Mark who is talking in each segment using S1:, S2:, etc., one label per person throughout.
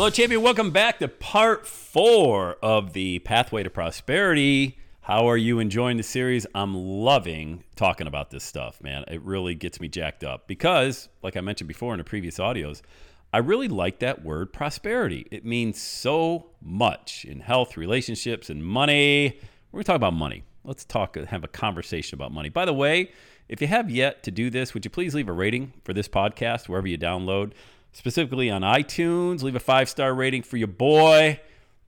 S1: Hello, champion. Welcome back to part four of the Pathway to Prosperity. How are you enjoying the series? I'm loving talking about this stuff, man. It really gets me jacked up because, like I mentioned before in the previous audios, I really like that word prosperity. It means so much in health, relationships, and money. We're going to talk about money. Let's talk, have a conversation about money. By the way, if you have yet to do this, would you please leave a rating for this podcast wherever you download? Specifically on iTunes. Leave a five star rating for your boy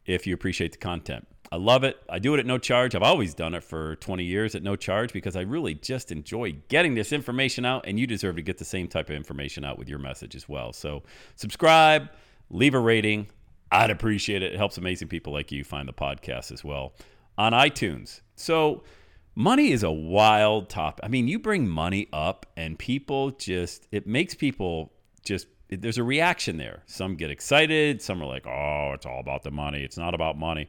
S1: if you appreciate the content. I love it. I do it at no charge. I've always done it for 20 years at no charge because I really just enjoy getting this information out, and you deserve to get the same type of information out with your message as well. So, subscribe, leave a rating. I'd appreciate it. It helps amazing people like you find the podcast as well on iTunes. So, money is a wild topic. I mean, you bring money up, and people just, it makes people just there's a reaction there. Some get excited. Some are like, oh, it's all about the money. It's not about money.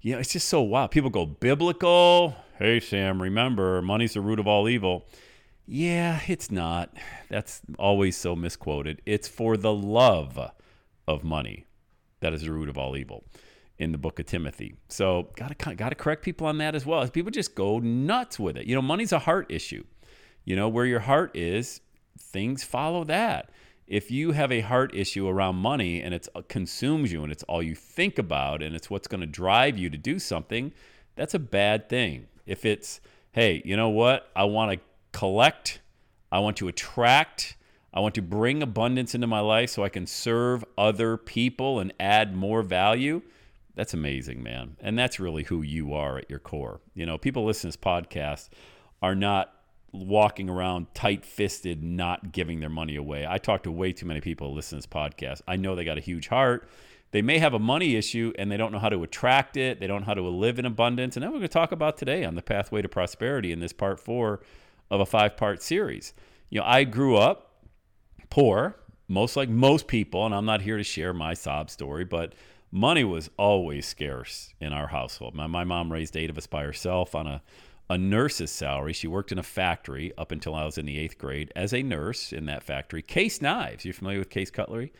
S1: You know, it's just so wild. People go biblical. Hey, Sam, remember, money's the root of all evil. Yeah, it's not. That's always so misquoted. It's for the love of money that is the root of all evil in the book of Timothy. So, got to got to correct people on that as well. People just go nuts with it. You know, money's a heart issue. You know, where your heart is, things follow that if you have a heart issue around money and it uh, consumes you and it's all you think about and it's what's going to drive you to do something, that's a bad thing. If it's, hey, you know what? I want to collect, I want to attract, I want to bring abundance into my life so I can serve other people and add more value. That's amazing, man. And that's really who you are at your core. You know, people listening to this podcast are not walking around tight fisted, not giving their money away. I talk to way too many people who listen to this podcast. I know they got a huge heart. They may have a money issue and they don't know how to attract it. They don't know how to live in abundance. And then we're going to talk about today on the pathway to prosperity in this part four of a five part series. You know, I grew up poor, most like most people, and I'm not here to share my sob story, but money was always scarce in our household. My, my mom raised eight of us by herself on a a nurse's salary. She worked in a factory up until I was in the eighth grade as a nurse in that factory. Case Knives, you're familiar with Case Cutlery?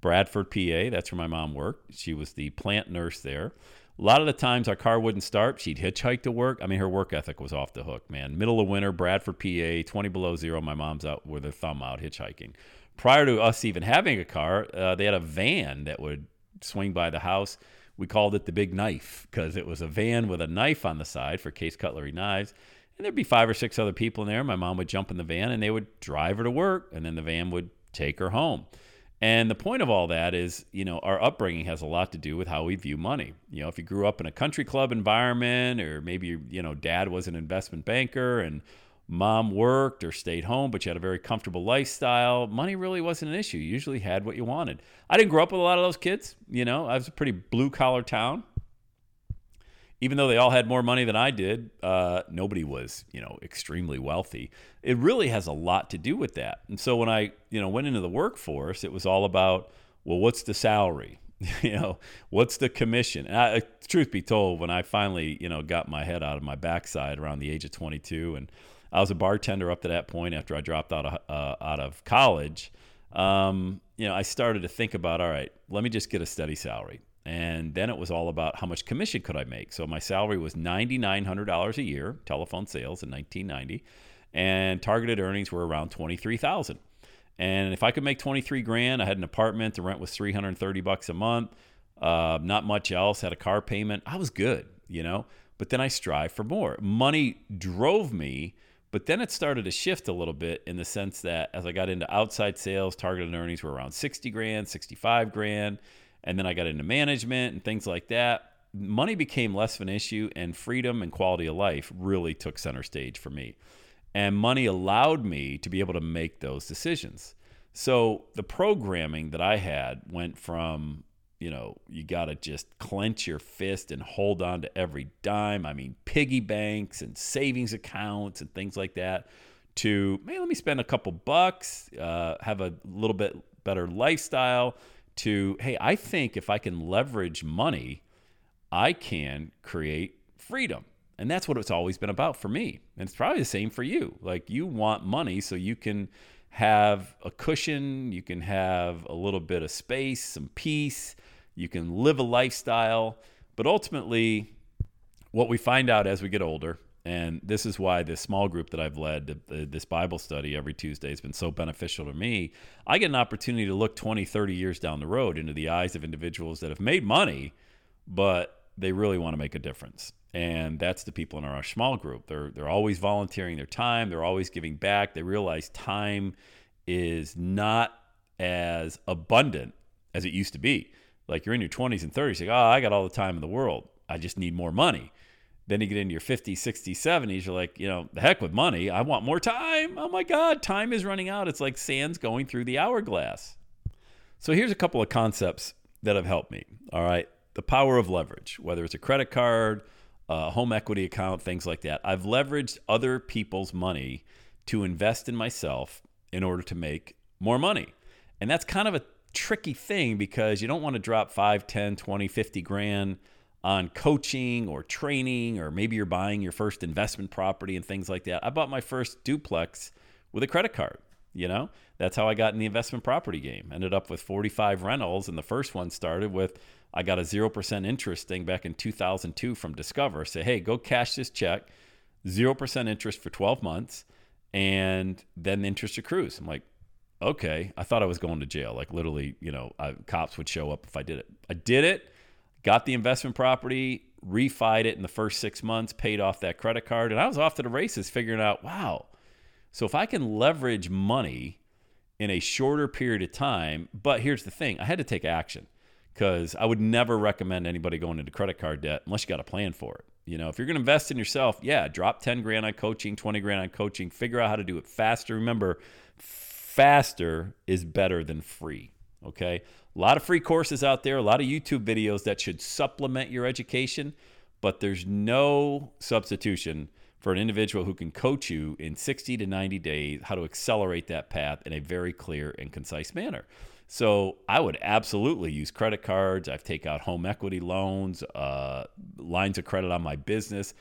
S1: Bradford, PA, that's where my mom worked. She was the plant nurse there. A lot of the times our car wouldn't start. She'd hitchhike to work. I mean, her work ethic was off the hook, man. Middle of winter, Bradford, PA, 20 below zero. My mom's out with her thumb out hitchhiking. Prior to us even having a car, uh, they had a van that would swing by the house we called it the big knife because it was a van with a knife on the side for case cutlery knives. And there'd be five or six other people in there. My mom would jump in the van and they would drive her to work, and then the van would take her home. And the point of all that is, you know, our upbringing has a lot to do with how we view money. You know, if you grew up in a country club environment, or maybe, you know, dad was an investment banker and mom worked or stayed home, but you had a very comfortable lifestyle, money really wasn't an issue. You usually had what you wanted. I didn't grow up with a lot of those kids. You know, I was a pretty blue collar town. Even though they all had more money than I did, uh, nobody was, you know, extremely wealthy. It really has a lot to do with that. And so when I, you know, went into the workforce, it was all about, well, what's the salary? you know, what's the commission? And I, truth be told, when I finally, you know, got my head out of my backside around the age of 22 and I was a bartender up to that point after I dropped out of, uh, out of college. Um, you know, I started to think about, all right, let me just get a steady salary. And then it was all about how much commission could I make. So my salary was $9,900 a year, telephone sales in 1990, and targeted earnings were around 23,000. And if I could make 23 grand, I had an apartment, the rent was 330 bucks a month, uh, not much else, had a car payment, I was good, you know. but then I strive for more. Money drove me, but then it started to shift a little bit in the sense that as I got into outside sales, targeted earnings were around 60 grand, 65 grand. And then I got into management and things like that. Money became less of an issue, and freedom and quality of life really took center stage for me. And money allowed me to be able to make those decisions. So the programming that I had went from you know, you got to just clench your fist and hold on to every dime. I mean, piggy banks and savings accounts and things like that. To, hey, let me spend a couple bucks, uh, have a little bit better lifestyle. To, hey, I think if I can leverage money, I can create freedom. And that's what it's always been about for me. And it's probably the same for you. Like, you want money so you can have a cushion, you can have a little bit of space, some peace, you can live a lifestyle. But ultimately, what we find out as we get older, and this is why this small group that I've led, this Bible study every Tuesday, has been so beneficial to me. I get an opportunity to look 20, 30 years down the road into the eyes of individuals that have made money, but they really want to make a difference. And that's the people in our small group. They're, they're always volunteering their time, they're always giving back. They realize time is not as abundant as it used to be. Like you're in your 20s and 30s, like, oh, I got all the time in the world. I just need more money. Then you get into your 50s, 60s, 70s, you're like, you know, the heck with money. I want more time. Oh my God, time is running out. It's like sands going through the hourglass. So here's a couple of concepts that have helped me. All right. The power of leverage, whether it's a credit card, a home equity account, things like that. I've leveraged other people's money to invest in myself in order to make more money. And that's kind of a tricky thing because you don't want to drop 5, 10, 20, 50 grand on coaching or training, or maybe you're buying your first investment property and things like that. I bought my first duplex with a credit card. You know, that's how I got in the investment property game. Ended up with 45 rentals, and the first one started with I got a 0% interest thing back in 2002 from Discover. Say, hey, go cash this check, 0% interest for 12 months, and then the interest accrues. I'm like, okay, I thought I was going to jail. Like literally, you know, I, cops would show up if I did it. I did it, got the investment property, refied it in the first six months, paid off that credit card, and I was off to the races figuring out, wow. So if I can leverage money in a shorter period of time, but here's the thing, I had to take action because I would never recommend anybody going into credit card debt unless you got a plan for it. You know, if you're going to invest in yourself, yeah, drop 10 grand on coaching, 20 grand on coaching, figure out how to do it faster. Remember, faster is better than free. Okay. A lot of free courses out there, a lot of YouTube videos that should supplement your education, but there's no substitution for an individual who can coach you in 60 to 90 days how to accelerate that path in a very clear and concise manner. So I would absolutely use credit cards. I've taken out home equity loans, uh, lines of credit on my business,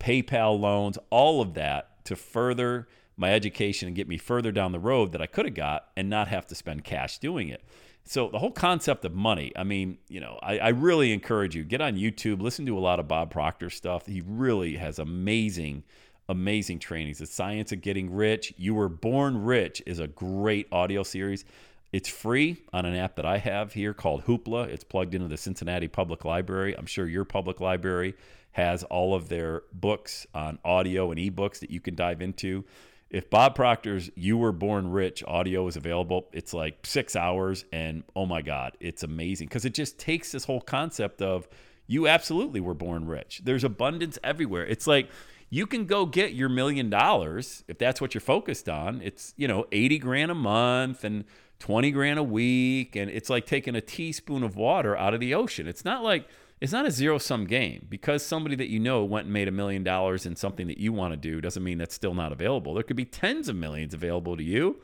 S1: PayPal loans, all of that to further my education and get me further down the road that I could have got and not have to spend cash doing it. So the whole concept of money, I mean, you know, I, I, really encourage you get on YouTube, listen to a lot of Bob Proctor stuff. He really has amazing, amazing trainings. The Science of Getting Rich, You Were Born Rich is a great audio series. It's free on an app that I have here called Hoopla. It's plugged into the Cincinnati Public Library. I'm sure your public library has all of their books on audio and ebooks that you can dive into if Bob Proctor's You Were Born Rich audio is available, it's like six hours. And oh my God, it's amazing because it just takes this whole concept of you absolutely were born rich. There's abundance everywhere. It's like you can go get your million dollars if that's what you're focused on. It's, you know, 80 grand a month and 20 grand a week. And it's like taking a teaspoon of water out of the ocean. It's not like, it's not a zero sum game because somebody that you know went and made a million dollars in something that you want to do doesn't mean that's still not available. There could be tens of millions available to you,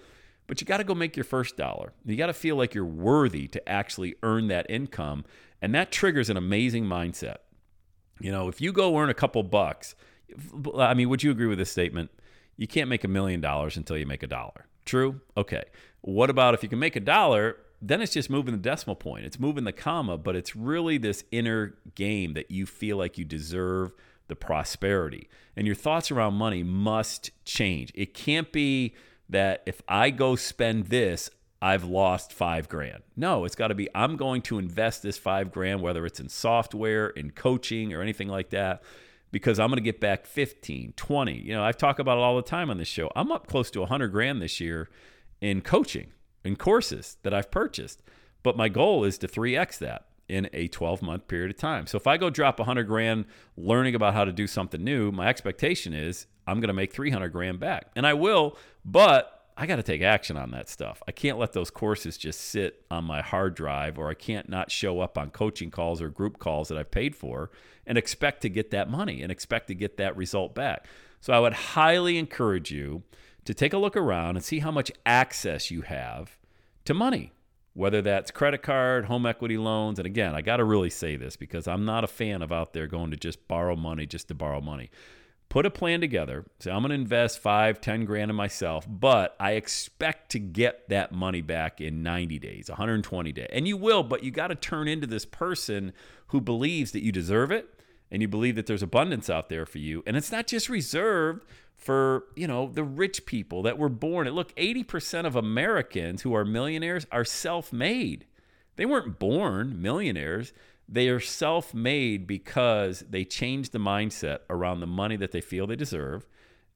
S1: but you got to go make your first dollar. You got to feel like you're worthy to actually earn that income. And that triggers an amazing mindset. You know, if you go earn a couple bucks, I mean, would you agree with this statement? You can't make a million dollars until you make a dollar. True? Okay. What about if you can make a dollar then it's just moving the decimal point. It's moving the comma, but it's really this inner game that you feel like you deserve the prosperity. And your thoughts around money must change. It can't be that if I go spend this, I've lost five grand. No, it's got to be I'm going to invest this five grand, whether it's in software, in coaching, or anything like that. because I'm going to get back 15, 20. You know, I talk about it all the time on this show. I'm up close to 100 grand this year in coaching, in courses that I've purchased. But my goal is to 3x that in a 12 month period of time. So if I go drop 100 grand learning about how to do something new, my expectation is I'm going to make 300 grand back. And I will, but I got to take action on that stuff. I can't let those courses just sit on my hard drive or I can't not show up on coaching calls or group calls that I've paid for and expect to get that money and expect to get that result back. So I would highly encourage you to take a look around and see how much access you have to money, whether that's credit card, home equity loans. And again, I got to really say this because I'm not a fan of out there going to just borrow money just to borrow money put a plan together. Say, I'm going to invest five, 10 grand in myself, but I expect to get that money back in 90 days, 120 days. And you will, but you got to turn into this person who believes that you deserve it and you believe that there's abundance out there for you. And it's not just reserved for, you know, the rich people that were born. And look, 80% of Americans who are millionaires are self-made. They weren't born millionaires. They are self made because they change the mindset around the money that they feel they deserve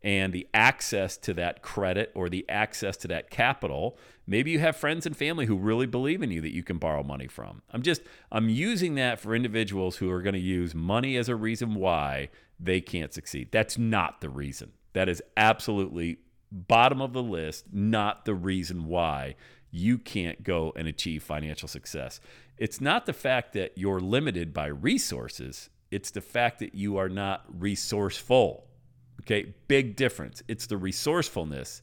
S1: and the access to that credit or the access to that capital. Maybe you have friends and family who really believe in you that you can borrow money from. I'm just, I'm using that for individuals who are going to use money as a reason why they can't succeed. That's not the reason. That is absolutely bottom of the list, not the reason why you can't go and achieve financial success. It's not the fact that you're limited by resources, it's the fact that you are not resourceful. Okay, big difference. It's the resourcefulness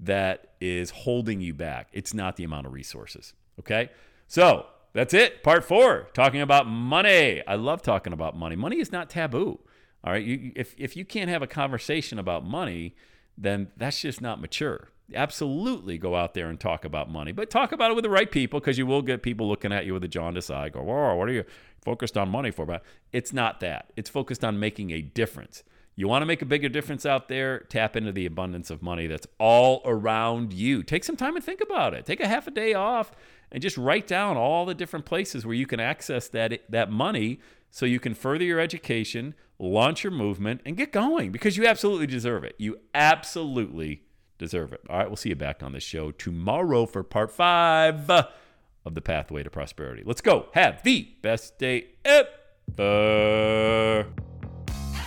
S1: that is holding you back. It's not the amount of resources. Okay, so that's it. Part four, talking about money. I love talking about money. Money is not taboo. All right, you, if if you can't have a conversation about money, then that's just not mature absolutely go out there and talk about money, but talk about it with the right people because you will get people looking at you with a jaundiced eye. Go, whoa, what are you focused on money for? But it's not that. It's focused on making a difference. You want to make a bigger difference out there? Tap into the abundance of money that's all around you. Take some time and think about it. Take a half a day off and just write down all the different places where you can access that that money so you can further your education, launch your movement and get going because you absolutely deserve it. You absolutely deserve it. All right, we'll see you back on the show tomorrow for part five of the Pathway to Prosperity. Let's go. Have the best day ever.